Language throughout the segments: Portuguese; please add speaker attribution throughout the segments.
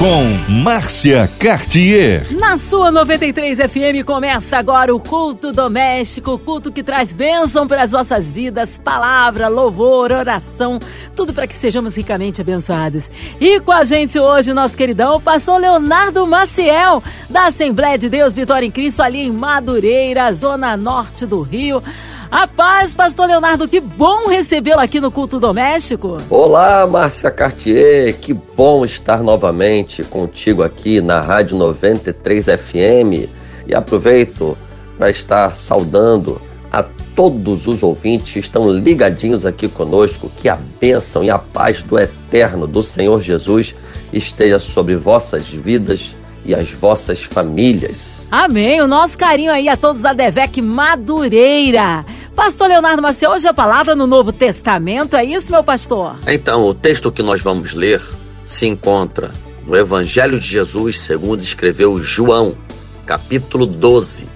Speaker 1: com Márcia Cartier.
Speaker 2: Na sua 93 FM começa agora o culto doméstico, culto que traz bênção para as nossas vidas, palavra, louvor, oração, tudo para que sejamos ricamente abençoados. E com a gente hoje, nosso queridão, pastor Leonardo Maciel, da Assembleia de Deus Vitória em Cristo, ali em Madureira, zona norte do Rio. A paz, pastor Leonardo, que bom recebê-lo aqui no Culto Doméstico.
Speaker 3: Olá, Márcia Cartier, que bom estar novamente contigo aqui na Rádio 93 FM. E aproveito para estar saudando a todos os ouvintes que estão ligadinhos aqui conosco. Que a bênção e a paz do eterno do Senhor Jesus esteja sobre vossas vidas e as vossas famílias.
Speaker 2: Amém. O nosso carinho aí a todos da Devec Madureira. Pastor Leonardo Maciel, hoje a palavra no Novo Testamento, é isso, meu pastor?
Speaker 3: Então, o texto que nós vamos ler se encontra no Evangelho de Jesus, segundo escreveu João, capítulo 12,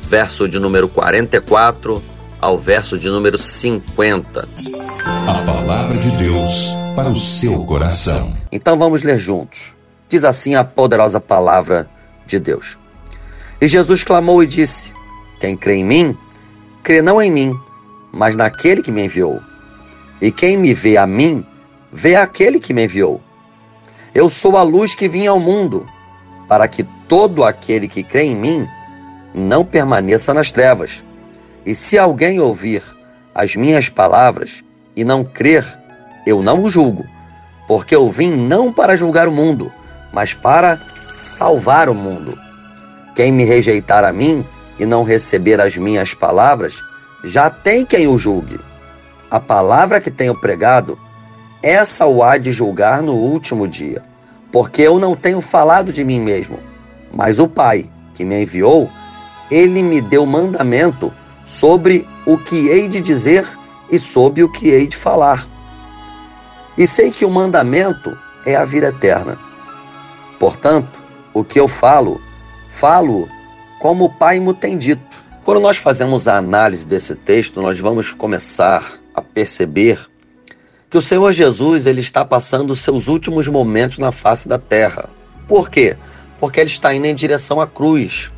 Speaker 3: verso de número 44 ao verso de número 50.
Speaker 1: A palavra de Deus para o seu coração.
Speaker 3: Então vamos ler juntos. Diz assim a poderosa palavra de Deus. E Jesus clamou e disse: Quem crê em mim, crê não em mim, mas naquele que me enviou. E quem me vê a mim, vê aquele que me enviou. Eu sou a luz que vim ao mundo, para que todo aquele que crê em mim não permaneça nas trevas. E se alguém ouvir as minhas palavras e não crer, eu não o julgo, porque eu vim não para julgar o mundo, mas para salvar o mundo. Quem me rejeitar a mim, e não receber as minhas palavras, já tem quem o julgue. A palavra que tenho pregado, essa o há de julgar no último dia. Porque eu não tenho falado de mim mesmo, mas o Pai, que me enviou, ele me deu mandamento sobre o que hei de dizer e sobre o que hei de falar. E sei que o mandamento é a vida eterna. Portanto, o que eu falo, falo como o Pai me tem dito. Quando nós fazemos a análise desse texto, nós vamos começar a perceber que o Senhor Jesus ele está passando os seus últimos momentos na face da terra. Por quê? Porque ele está indo em direção à cruz.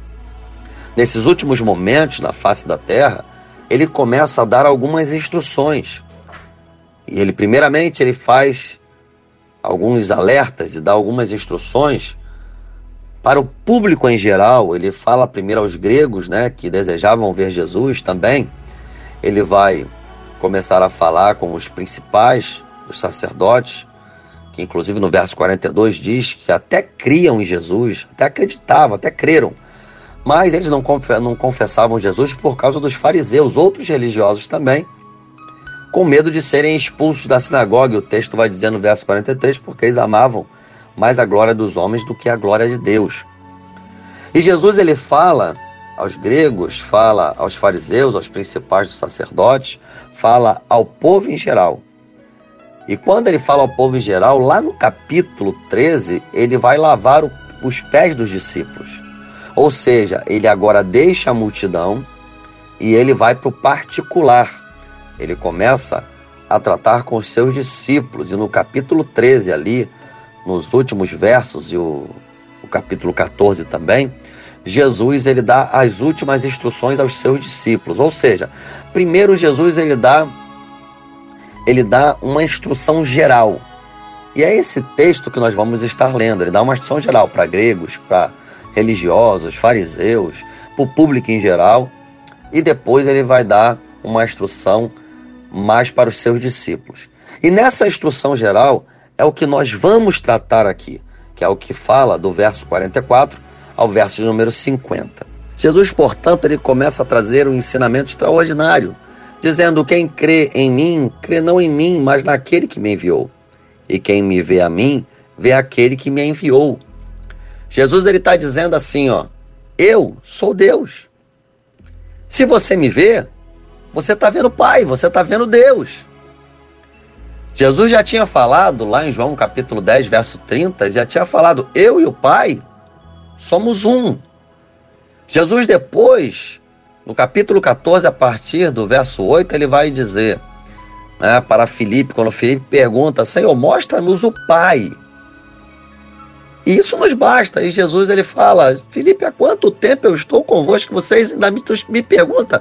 Speaker 3: Nesses últimos momentos na face da terra, ele começa a dar algumas instruções. E ele primeiramente ele faz alguns alertas e dá algumas instruções para o público em geral, ele fala primeiro aos gregos, né, que desejavam ver Jesus também. Ele vai começar a falar com os principais, os sacerdotes, que inclusive no verso 42 diz que até criam em Jesus, até acreditavam, até creram. Mas eles não, confessavam Jesus por causa dos fariseus, outros religiosos também, com medo de serem expulsos da sinagoga. O texto vai dizer no verso 43, porque eles amavam mais a glória dos homens do que a glória de Deus. E Jesus ele fala aos gregos, fala aos fariseus, aos principais dos sacerdotes, fala ao povo em geral. E quando ele fala ao povo em geral, lá no capítulo 13, ele vai lavar o, os pés dos discípulos. Ou seja, ele agora deixa a multidão e ele vai para o particular. Ele começa a tratar com os seus discípulos. E no capítulo 13 ali, nos últimos versos e o, o capítulo 14 também, Jesus ele dá as últimas instruções aos seus discípulos. Ou seja, primeiro Jesus ele dá ele dá uma instrução geral. E é esse texto que nós vamos estar lendo. Ele dá uma instrução geral para gregos, para religiosos, fariseus, para o público em geral. E depois ele vai dar uma instrução mais para os seus discípulos. E nessa instrução geral, é o que nós vamos tratar aqui, que é o que fala do verso 44 ao verso número 50. Jesus, portanto, ele começa a trazer um ensinamento extraordinário, dizendo: Quem crê em mim, crê não em mim, mas naquele que me enviou. E quem me vê a mim, vê aquele que me enviou. Jesus ele está dizendo assim, ó, eu sou Deus. Se você me vê, você está vendo o Pai, você está vendo Deus. Jesus já tinha falado lá em João capítulo 10, verso 30, já tinha falado: Eu e o Pai somos um. Jesus depois, no capítulo 14, a partir do verso 8, ele vai dizer né, para Filipe, quando Filipe pergunta, Senhor, mostra-nos o Pai. E isso nos basta. E Jesus ele fala, Filipe, há quanto tempo eu estou convosco vocês ainda me, me perguntam?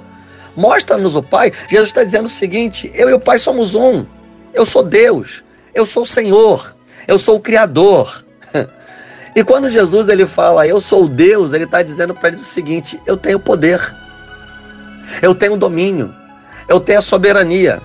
Speaker 3: Mostra-nos o Pai. Jesus está dizendo o seguinte: eu e o Pai somos um. Eu sou Deus. Eu sou o Senhor. Eu sou o Criador. E quando Jesus ele fala, eu sou Deus, ele está dizendo para eles o seguinte: eu tenho poder, eu tenho domínio, eu tenho a soberania.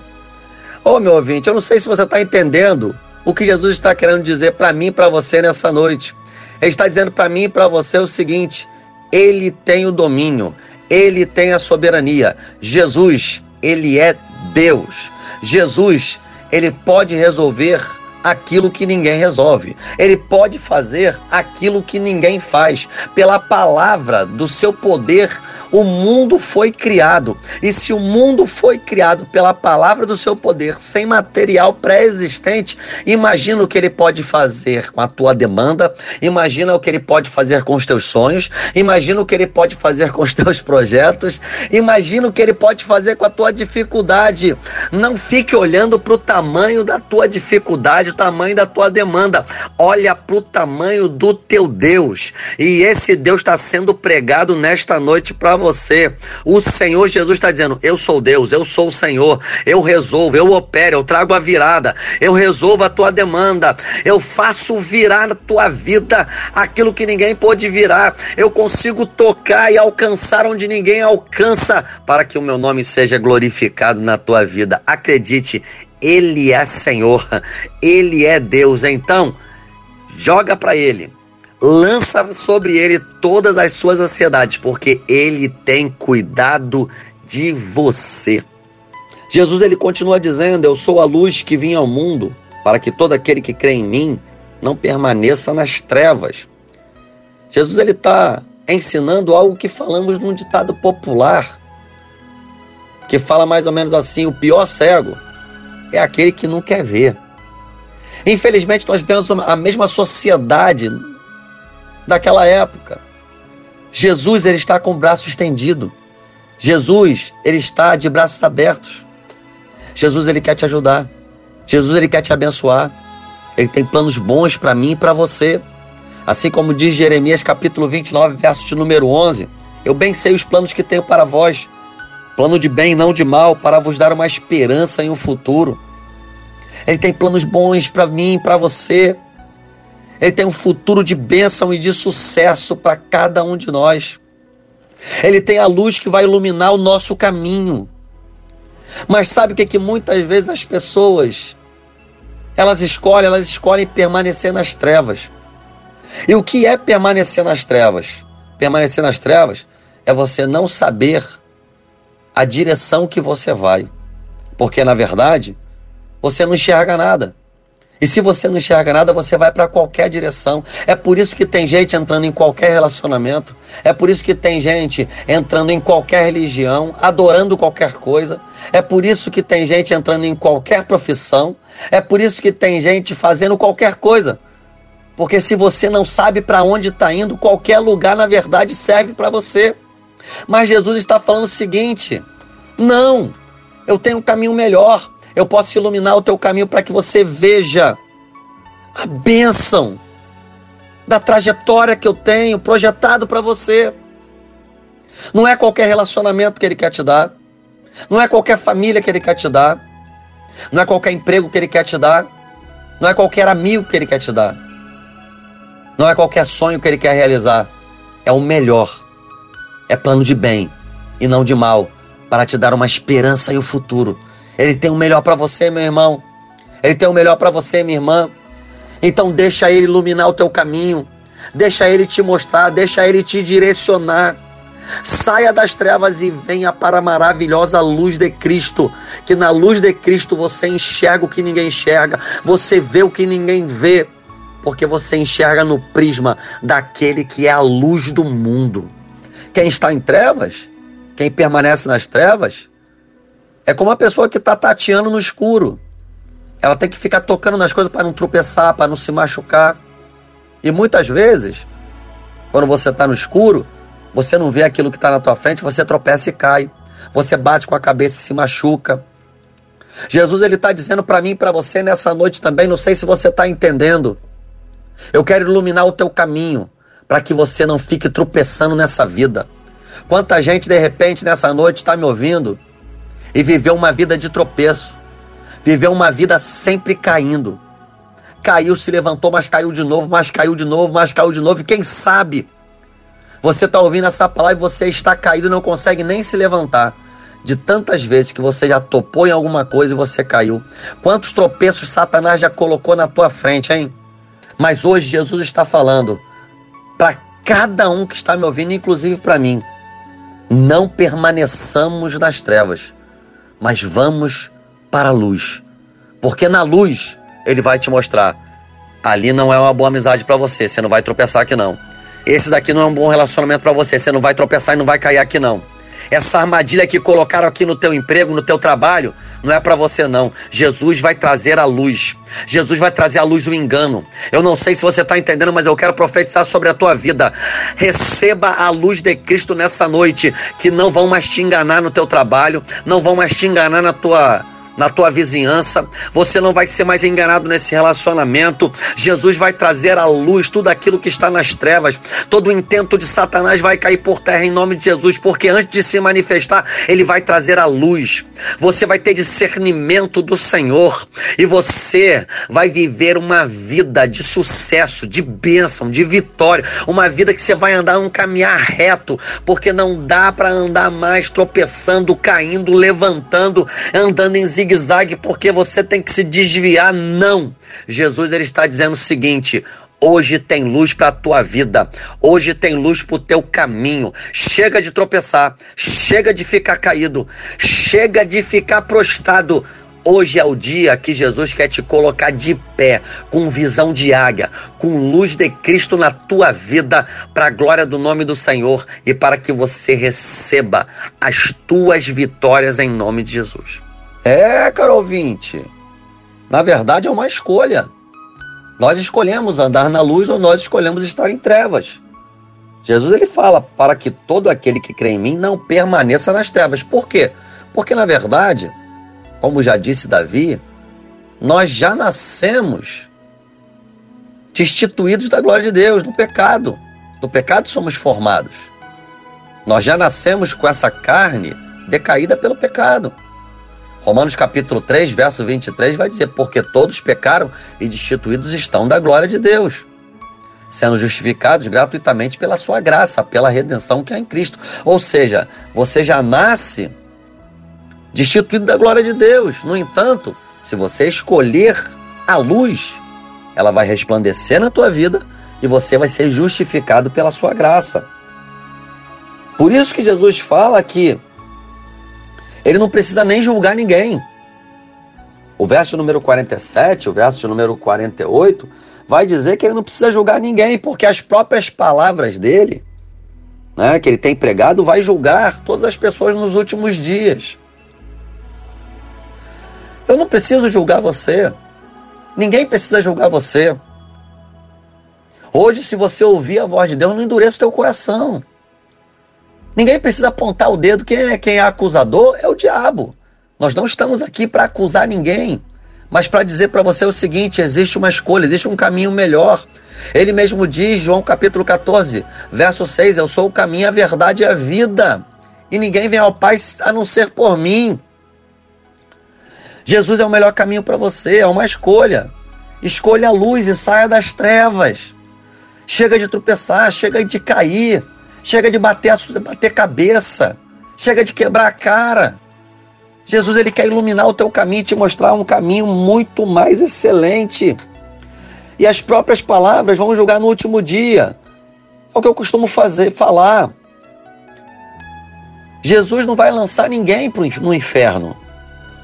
Speaker 3: Ô oh, meu ouvinte, eu não sei se você está entendendo o que Jesus está querendo dizer para mim e para você nessa noite. Ele está dizendo para mim e para você o seguinte: ele tem o domínio, ele tem a soberania. Jesus, ele é Deus. Jesus, ele pode resolver aquilo que ninguém resolve. Ele pode fazer aquilo que ninguém faz. Pela palavra do seu poder, o mundo foi criado. E se o mundo foi criado pela palavra do seu poder, sem material pré-existente, imagina o que ele pode fazer com a tua demanda, imagina o que ele pode fazer com os teus sonhos, imagina o que ele pode fazer com os teus projetos, imagina o que ele pode fazer com a tua dificuldade. Não fique olhando para o tamanho da tua dificuldade, o tamanho da tua demanda. Olha para o tamanho do teu Deus. E esse Deus está sendo pregado nesta noite para você. O Senhor Jesus está dizendo: Eu sou Deus, eu sou o Senhor, eu resolvo, eu opero, eu trago a virada, eu resolvo a tua demanda, eu faço virar na tua vida aquilo que ninguém pôde virar, eu consigo tocar e alcançar onde ninguém alcança, para que o meu nome seja glorificado na tua vida. Acredite, Ele é Senhor, Ele é Deus. Então, joga para Ele lança sobre ele todas as suas ansiedades, porque ele tem cuidado de você. Jesus ele continua dizendo: Eu sou a luz que vim ao mundo, para que todo aquele que crê em mim não permaneça nas trevas. Jesus ele está ensinando algo que falamos num ditado popular, que fala mais ou menos assim: o pior cego é aquele que não quer ver. Infelizmente, nós vemos a mesma sociedade daquela época. Jesus ele está com o braço estendido. Jesus ele está de braços abertos. Jesus ele quer te ajudar. Jesus ele quer te abençoar. Ele tem planos bons para mim e para você. Assim como diz Jeremias capítulo 29, verso de número 11: Eu bem sei os planos que tenho para vós, plano de bem, não de mal, para vos dar uma esperança em um futuro. Ele tem planos bons para mim e para você. Ele tem um futuro de bênção e de sucesso para cada um de nós. Ele tem a luz que vai iluminar o nosso caminho. Mas sabe o que, é que muitas vezes as pessoas elas escolhem, elas escolhem permanecer nas trevas. E o que é permanecer nas trevas? Permanecer nas trevas é você não saber a direção que você vai. Porque na verdade, você não enxerga nada. E se você não enxerga nada, você vai para qualquer direção. É por isso que tem gente entrando em qualquer relacionamento. É por isso que tem gente entrando em qualquer religião, adorando qualquer coisa. É por isso que tem gente entrando em qualquer profissão. É por isso que tem gente fazendo qualquer coisa. Porque se você não sabe para onde está indo, qualquer lugar na verdade serve para você. Mas Jesus está falando o seguinte: não, eu tenho um caminho melhor. Eu posso iluminar o teu caminho para que você veja a bênção da trajetória que eu tenho projetado para você. Não é qualquer relacionamento que ele quer te dar. Não é qualquer família que ele quer te dar. Não é qualquer emprego que ele quer te dar. Não é qualquer amigo que ele quer te dar. Não é qualquer sonho que ele quer realizar. É o melhor. É plano de bem e não de mal, para te dar uma esperança e o futuro ele tem o melhor para você, meu irmão. Ele tem o melhor para você, minha irmã. Então deixa ele iluminar o teu caminho. Deixa ele te mostrar, deixa ele te direcionar. Saia das trevas e venha para a maravilhosa luz de Cristo. Que na luz de Cristo você enxerga o que ninguém enxerga, você vê o que ninguém vê, porque você enxerga no prisma daquele que é a luz do mundo. Quem está em trevas, quem permanece nas trevas, é como uma pessoa que está tateando no escuro. Ela tem que ficar tocando nas coisas para não tropeçar, para não se machucar. E muitas vezes, quando você está no escuro, você não vê aquilo que está na tua frente, você tropeça e cai. Você bate com a cabeça e se machuca. Jesus ele está dizendo para mim e para você nessa noite também. Não sei se você está entendendo. Eu quero iluminar o teu caminho para que você não fique tropeçando nessa vida. Quanta gente de repente nessa noite está me ouvindo e viveu uma vida de tropeço, viveu uma vida sempre caindo. Caiu, se levantou, mas caiu de novo, mas caiu de novo, mas caiu de novo. E quem sabe você está ouvindo essa palavra e você está caído e não consegue nem se levantar. De tantas vezes que você já topou em alguma coisa e você caiu. Quantos tropeços Satanás já colocou na tua frente, hein? Mas hoje Jesus está falando para cada um que está me ouvindo, inclusive para mim. Não permaneçamos nas trevas, mas vamos para a luz. Porque na luz ele vai te mostrar. Ali não é uma boa amizade para você, você não vai tropeçar aqui não. Esse daqui não é um bom relacionamento para você. Você não vai tropeçar e não vai cair aqui não. Essa armadilha que colocaram aqui no teu emprego, no teu trabalho, não é para você não. Jesus vai trazer a luz. Jesus vai trazer a luz o engano. Eu não sei se você está entendendo, mas eu quero profetizar sobre a tua vida. Receba a luz de Cristo nessa noite, que não vão mais te enganar no teu trabalho, não vão mais te enganar na tua na tua vizinhança, você não vai ser mais enganado nesse relacionamento. Jesus vai trazer à luz tudo aquilo que está nas trevas. Todo o intento de Satanás vai cair por terra em nome de Jesus, porque antes de se manifestar, ele vai trazer a luz. Você vai ter discernimento do Senhor e você vai viver uma vida de sucesso, de bênção, de vitória, uma vida que você vai andar um caminhar reto, porque não dá para andar mais tropeçando, caindo, levantando, andando em zigue-zague porque você tem que se desviar. Não. Jesus ele está dizendo o seguinte: Hoje tem luz para a tua vida. Hoje tem luz para o teu caminho. Chega de tropeçar. Chega de ficar caído. Chega de ficar prostrado. Hoje é o dia que Jesus quer te colocar de pé, com visão de águia, com luz de Cristo na tua vida, para a glória do nome do Senhor e para que você receba as tuas vitórias em nome de Jesus. É, caro ouvinte. Na verdade, é uma escolha. Nós escolhemos andar na luz ou nós escolhemos estar em trevas. Jesus ele fala para que todo aquele que crê em mim não permaneça nas trevas. Por quê? Porque na verdade, como já disse Davi, nós já nascemos destituídos da glória de Deus, no pecado. No pecado somos formados. Nós já nascemos com essa carne decaída pelo pecado. Romanos capítulo 3, verso 23 vai dizer: Porque todos pecaram e destituídos estão da glória de Deus, sendo justificados gratuitamente pela sua graça, pela redenção que é em Cristo. Ou seja, você já nasce destituído da glória de Deus. No entanto, se você escolher a luz, ela vai resplandecer na tua vida e você vai ser justificado pela sua graça. Por isso que Jesus fala que ele não precisa nem julgar ninguém. O verso número 47, o verso número 48, vai dizer que ele não precisa julgar ninguém, porque as próprias palavras dele, né, que ele tem pregado, vai julgar todas as pessoas nos últimos dias. Eu não preciso julgar você. Ninguém precisa julgar você. Hoje, se você ouvir a voz de Deus, não endureça o teu coração. Ninguém precisa apontar o dedo. Quem é, quem é acusador é o diabo. Nós não estamos aqui para acusar ninguém, mas para dizer para você o seguinte: existe uma escolha, existe um caminho melhor. Ele mesmo diz, João capítulo 14, verso 6: Eu sou o caminho, a verdade e a vida, e ninguém vem ao Pai a não ser por mim. Jesus é o melhor caminho para você, é uma escolha. Escolha a luz e saia das trevas. Chega de tropeçar, chega de cair. Chega de bater, bater cabeça. Chega de quebrar a cara. Jesus ele quer iluminar o teu caminho, te mostrar um caminho muito mais excelente. E as próprias palavras vão julgar no último dia. É o que eu costumo fazer, falar. Jesus não vai lançar ninguém no inferno.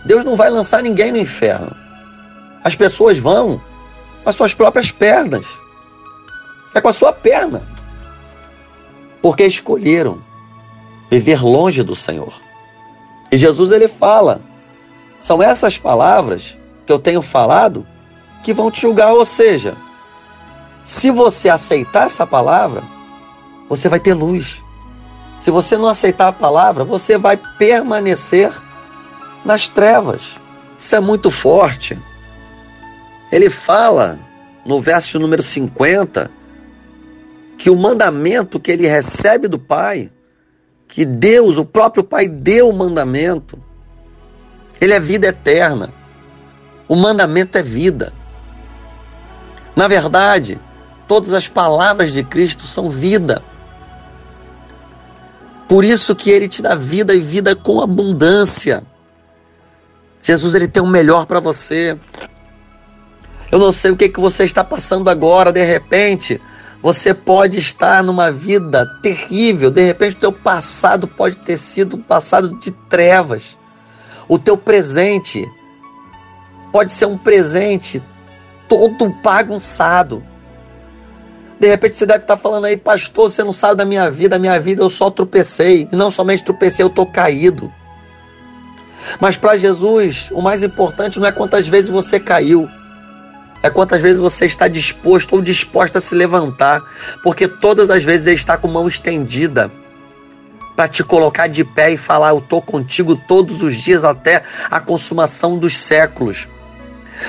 Speaker 3: Deus não vai lançar ninguém no inferno. As pessoas vão com as suas próprias pernas. É com a sua perna porque escolheram viver longe do Senhor. E Jesus ele fala: são essas palavras que eu tenho falado que vão te julgar, ou seja, se você aceitar essa palavra, você vai ter luz. Se você não aceitar a palavra, você vai permanecer nas trevas. Isso é muito forte. Ele fala no verso número 50 que o mandamento que ele recebe do Pai, que Deus, o próprio Pai, deu o mandamento, ele é vida eterna. O mandamento é vida. Na verdade, todas as palavras de Cristo são vida. Por isso que ele te dá vida e vida com abundância. Jesus ele tem o melhor para você. Eu não sei o que que você está passando agora, de repente, você pode estar numa vida terrível, de repente o teu passado pode ter sido um passado de trevas. O teu presente pode ser um presente todo bagunçado. De repente você deve estar falando aí, pastor, você não sabe da minha vida, a minha vida eu só tropecei. E não somente tropecei, eu estou caído. Mas para Jesus, o mais importante não é quantas vezes você caiu, é quantas vezes você está disposto ou disposta a se levantar, porque todas as vezes Ele está com mão estendida para te colocar de pé e falar: Eu estou contigo todos os dias até a consumação dos séculos.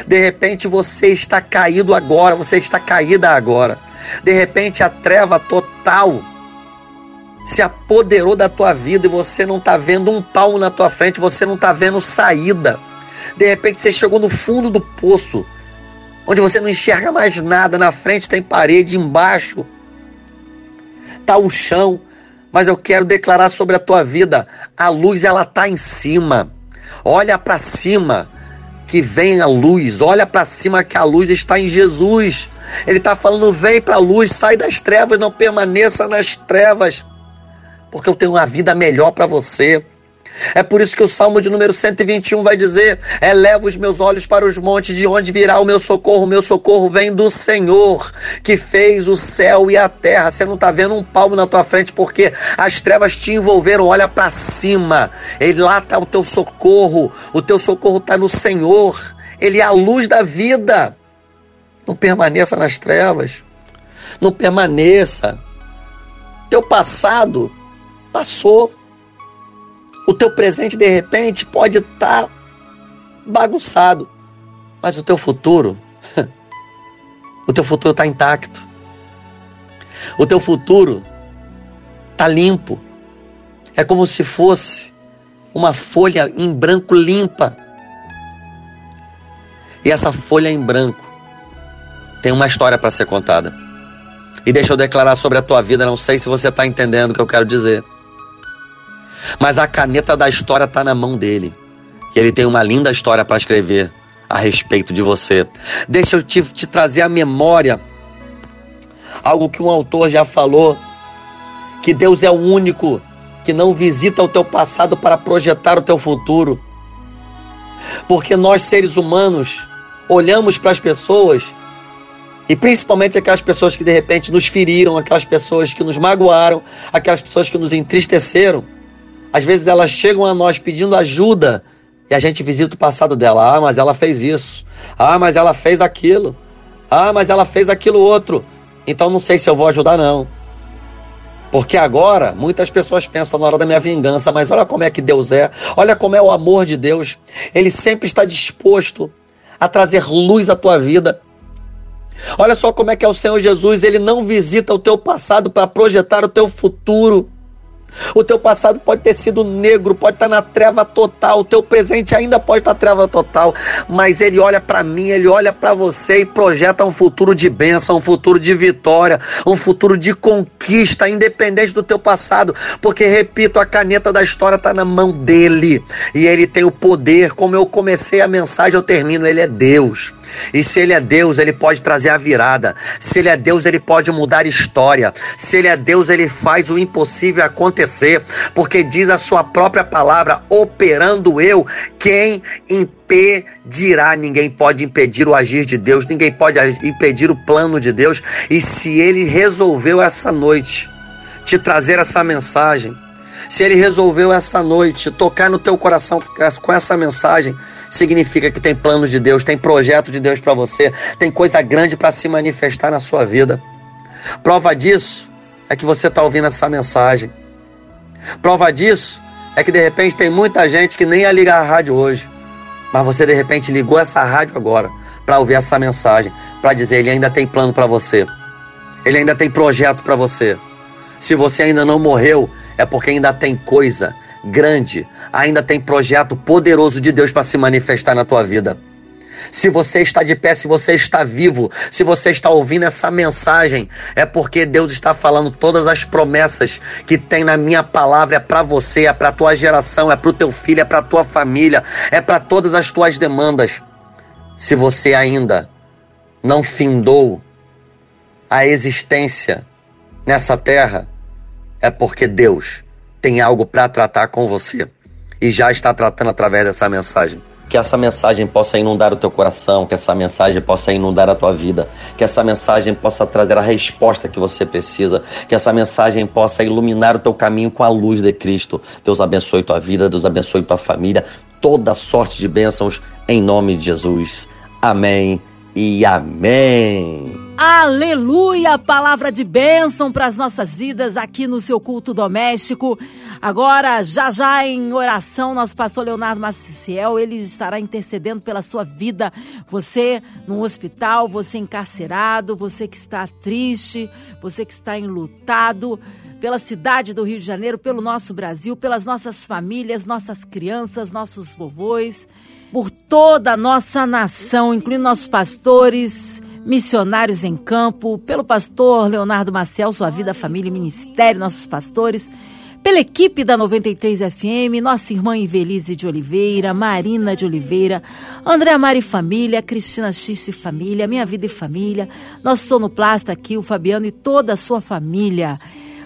Speaker 3: De repente você está caído agora, você está caída agora. De repente a treva total se apoderou da tua vida e você não está vendo um palmo na tua frente, você não está vendo saída. De repente você chegou no fundo do poço, onde você não enxerga mais nada, na frente tem parede, embaixo está o chão, mas eu quero declarar sobre a tua vida, a luz ela está em cima. Olha para cima que vem a luz. Olha para cima que a luz está em Jesus. Ele está falando: vem para a luz, sai das trevas, não permaneça nas trevas, porque eu tenho uma vida melhor para você. É por isso que o Salmo de número 121 vai dizer: Eleva os meus olhos para os montes, de onde virá o meu socorro? O meu socorro vem do Senhor, que fez o céu e a terra. Você não está vendo um palmo na tua frente porque as trevas te envolveram. Olha para cima, ele lá está o teu socorro. O teu socorro está no Senhor. Ele é a luz da vida. Não permaneça nas trevas. Não permaneça. Teu passado passou. O teu presente, de repente, pode estar tá bagunçado, mas o teu futuro, o teu futuro está intacto. O teu futuro está limpo. É como se fosse uma folha em branco limpa. E essa folha em branco tem uma história para ser contada. E deixa eu declarar sobre a tua vida, não sei se você está entendendo o que eu quero dizer. Mas a caneta da história está na mão dele. E ele tem uma linda história para escrever a respeito de você. Deixa eu te, te trazer à memória algo que um autor já falou: que Deus é o único que não visita o teu passado para projetar o teu futuro. Porque nós, seres humanos, olhamos para as pessoas e principalmente aquelas pessoas que de repente nos feriram, aquelas pessoas que nos magoaram, aquelas pessoas que nos entristeceram. Às vezes elas chegam a nós pedindo ajuda e a gente visita o passado dela. Ah, mas ela fez isso. Ah, mas ela fez aquilo. Ah, mas ela fez aquilo outro. Então não sei se eu vou ajudar, não. Porque agora muitas pessoas pensam na hora da minha vingança, mas olha como é que Deus é, olha como é o amor de Deus. Ele sempre está disposto a trazer luz à tua vida. Olha só como é que é o Senhor Jesus, ele não visita o teu passado para projetar o teu futuro. O teu passado pode ter sido negro, pode estar na treva total, o teu presente ainda pode estar na treva total, mas ele olha para mim, ele olha para você e projeta um futuro de bênção, um futuro de vitória, um futuro de conquista, independente do teu passado, porque repito, a caneta da história está na mão dele e ele tem o poder. Como eu comecei a mensagem, eu termino, ele é Deus. E se ele é Deus, ele pode trazer a virada. Se ele é Deus, ele pode mudar história. Se ele é Deus, ele faz o impossível acontecer, porque diz a sua própria palavra: operando eu, quem impedirá? Ninguém pode impedir o agir de Deus, ninguém pode impedir o plano de Deus. E se ele resolveu essa noite te trazer essa mensagem, se ele resolveu essa noite tocar no teu coração com essa mensagem, significa que tem plano de Deus, tem projeto de Deus para você, tem coisa grande para se manifestar na sua vida. Prova disso é que você está ouvindo essa mensagem. Prova disso é que de repente tem muita gente que nem ia ligar a rádio hoje, mas você de repente ligou essa rádio agora para ouvir essa mensagem, para dizer ele ainda tem plano para você. Ele ainda tem projeto para você. Se você ainda não morreu, é porque ainda tem coisa grande, ainda tem projeto poderoso de Deus para se manifestar na tua vida. Se você está de pé, se você está vivo, se você está ouvindo essa mensagem, é porque Deus está falando todas as promessas que tem na minha palavra é para você, é para tua geração, é para o teu filho, é para tua família, é para todas as tuas demandas. Se você ainda não findou a existência nessa terra, é porque Deus tem algo para tratar com você e já está tratando através dessa mensagem. Que essa mensagem possa inundar o teu coração, que essa mensagem possa inundar a tua vida, que essa mensagem possa trazer a resposta que você precisa, que essa mensagem possa iluminar o teu caminho com a luz de Cristo. Deus abençoe tua vida, Deus abençoe tua família, toda sorte de bênçãos em nome de Jesus. Amém e amém.
Speaker 2: Aleluia! Palavra de bênção para as nossas vidas aqui no seu culto doméstico. Agora, já já em oração, nosso pastor Leonardo Maciel, ele estará intercedendo pela sua vida. Você no hospital, você encarcerado, você que está triste, você que está enlutado pela cidade do Rio de Janeiro, pelo nosso Brasil, pelas nossas famílias, nossas crianças, nossos vovôs por toda a nossa nação, incluindo nossos pastores, missionários em campo, pelo pastor Leonardo Maciel, sua vida, família e ministério, nossos pastores, pela equipe da 93 FM, nossa irmã Ivelise de Oliveira, Marina de Oliveira, André Mari Família, Cristina X e Família, Minha Vida e Família, nosso sonoplasta aqui, o Fabiano e toda a sua família.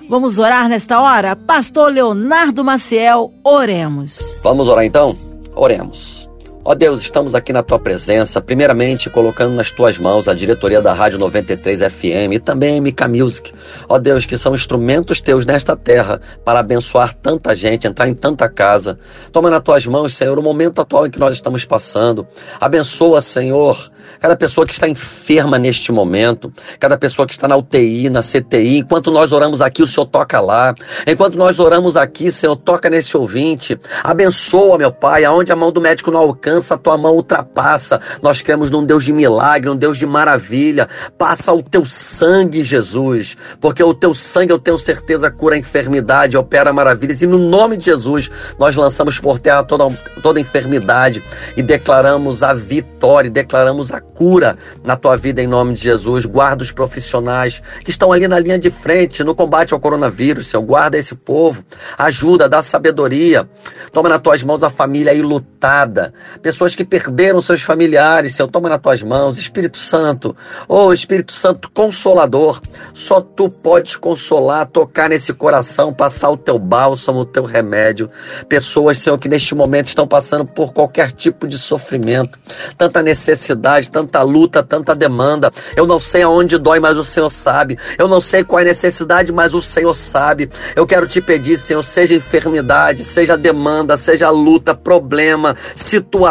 Speaker 2: Vamos orar nesta hora? Pastor Leonardo Maciel, oremos.
Speaker 3: Vamos orar então? Oremos. Ó Deus, estamos aqui na tua presença, primeiramente colocando nas tuas mãos a diretoria da Rádio 93 FM e também MK Music. Ó Deus, que são instrumentos teus nesta terra para abençoar tanta gente, entrar em tanta casa. Toma nas tuas mãos, Senhor, o momento atual em que nós estamos passando. Abençoa, Senhor, cada pessoa que está enferma neste momento, cada pessoa que está na UTI, na CTI. Enquanto nós oramos aqui, o Senhor toca lá. Enquanto nós oramos aqui, Senhor, toca nesse ouvinte. Abençoa, meu Pai, aonde a mão do médico não alcança, a tua mão ultrapassa. Nós cremos num Deus de milagre, um Deus de maravilha. Passa o teu sangue, Jesus, porque o teu sangue, eu tenho certeza, cura a enfermidade, opera maravilhas. E no nome de Jesus, nós lançamos por terra toda, toda enfermidade e declaramos a vitória, declaramos a cura na tua vida em nome de Jesus. Guarda os profissionais que estão ali na linha de frente no combate ao coronavírus, Senhor. Guarda esse povo. Ajuda, dá sabedoria. Toma nas tuas mãos a família aí lutada. Pessoas que perderam seus familiares, Senhor. Toma nas tuas mãos. Espírito Santo. Oh, Espírito Santo consolador. Só tu podes consolar, tocar nesse coração, passar o teu bálsamo, o teu remédio. Pessoas, Senhor, que neste momento estão passando por qualquer tipo de sofrimento, tanta necessidade, tanta luta, tanta demanda. Eu não sei aonde dói, mas o Senhor sabe. Eu não sei qual é a necessidade, mas o Senhor sabe. Eu quero te pedir, Senhor, seja enfermidade, seja demanda, seja luta, problema,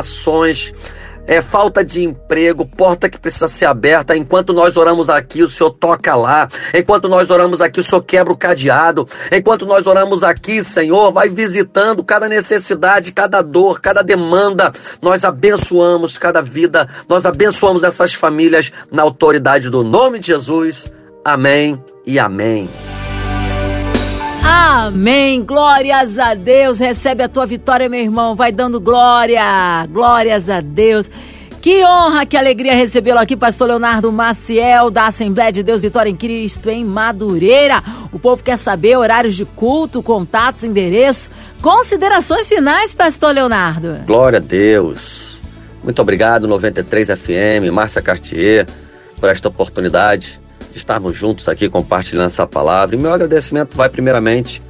Speaker 3: situações é, falta de emprego, porta que precisa ser aberta. Enquanto nós oramos aqui, o Senhor toca lá. Enquanto nós oramos aqui, o Senhor quebra o cadeado. Enquanto nós oramos aqui, Senhor, vai visitando cada necessidade, cada dor, cada demanda. Nós abençoamos cada vida, nós abençoamos essas famílias na autoridade do nome de Jesus. Amém e amém.
Speaker 2: Amém. Glórias a Deus. Recebe a tua vitória, meu irmão. Vai dando glória. Glórias a Deus. Que honra, que alegria recebê-lo aqui, pastor Leonardo Maciel, da Assembleia de Deus Vitória em Cristo, em Madureira. O povo quer saber horários de culto, contatos, endereço. Considerações finais, pastor Leonardo.
Speaker 3: Glória a Deus. Muito obrigado, 93 FM, Márcia Cartier, por esta oportunidade de estarmos juntos aqui compartilhando essa palavra. E meu agradecimento vai primeiramente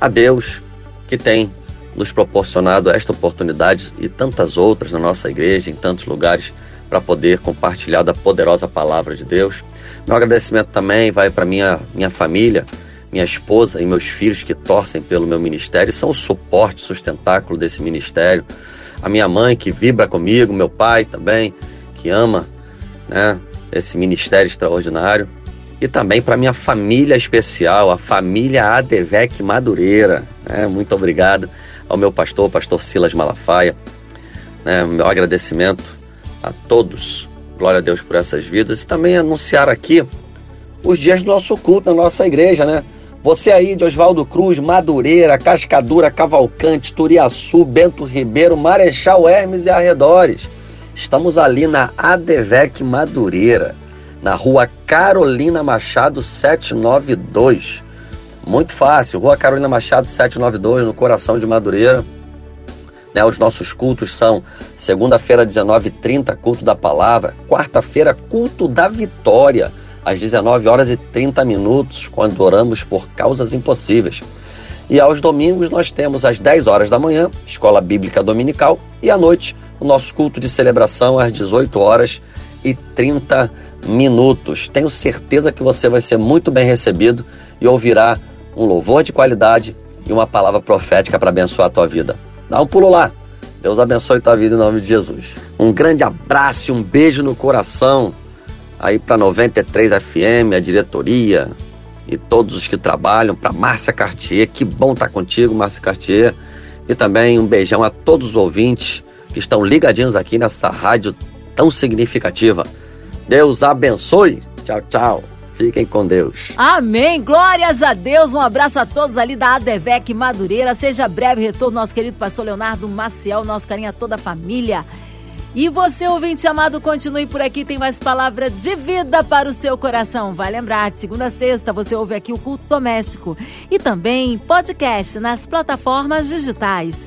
Speaker 3: a Deus que tem nos proporcionado esta oportunidade e tantas outras na nossa igreja, em tantos lugares, para poder compartilhar da poderosa palavra de Deus. Meu agradecimento também vai para minha, minha família, minha esposa e meus filhos que torcem pelo meu ministério, são o suporte, sustentáculo desse ministério. A minha mãe que vibra comigo, meu pai também, que ama né, esse ministério extraordinário e também para minha família especial, a família Adevec Madureira. Né? Muito obrigado ao meu pastor, pastor Silas Malafaia. Né? Meu agradecimento a todos. Glória a Deus por essas vidas. E também anunciar aqui os dias do nosso culto na nossa igreja, né? Você aí de Oswaldo Cruz, Madureira, Cascadura, Cavalcante, Turiaçu, Bento Ribeiro, Marechal Hermes e arredores. Estamos ali na Adevec Madureira, na rua Carolina Machado 792. Muito fácil, rua Carolina Machado 792, no coração de Madureira. Né, os nossos cultos são segunda-feira, 19h30, culto da palavra, quarta-feira, culto da vitória às 19 horas e 30 minutos, quando oramos por causas impossíveis. E aos domingos nós temos às 10 horas da manhã, escola bíblica dominical, e à noite o nosso culto de celebração às 18 horas e 30 minutos. Tenho certeza que você vai ser muito bem recebido e ouvirá um louvor de qualidade e uma palavra profética para abençoar a tua vida. Dá um pulo lá. Deus abençoe tua vida em nome de Jesus. Um grande abraço e um beijo no coração aí para 93 FM, a diretoria e todos os que trabalham, para Márcia Cartier, que bom estar tá contigo, Márcia Cartier, e também um beijão a todos os ouvintes que estão ligadinhos aqui nessa rádio tão significativa. Deus abençoe. Tchau, tchau. Fiquem com Deus.
Speaker 2: Amém. Glórias a Deus. Um abraço a todos ali da ADVEC Madureira. Seja breve retorno, nosso querido pastor Leonardo Maciel, nosso carinho a toda a família. E você, ouvinte amado, continue por aqui, tem mais palavra de vida para o seu coração. Vai lembrar, de segunda a sexta você ouve aqui o Culto Doméstico e também podcast nas plataformas digitais.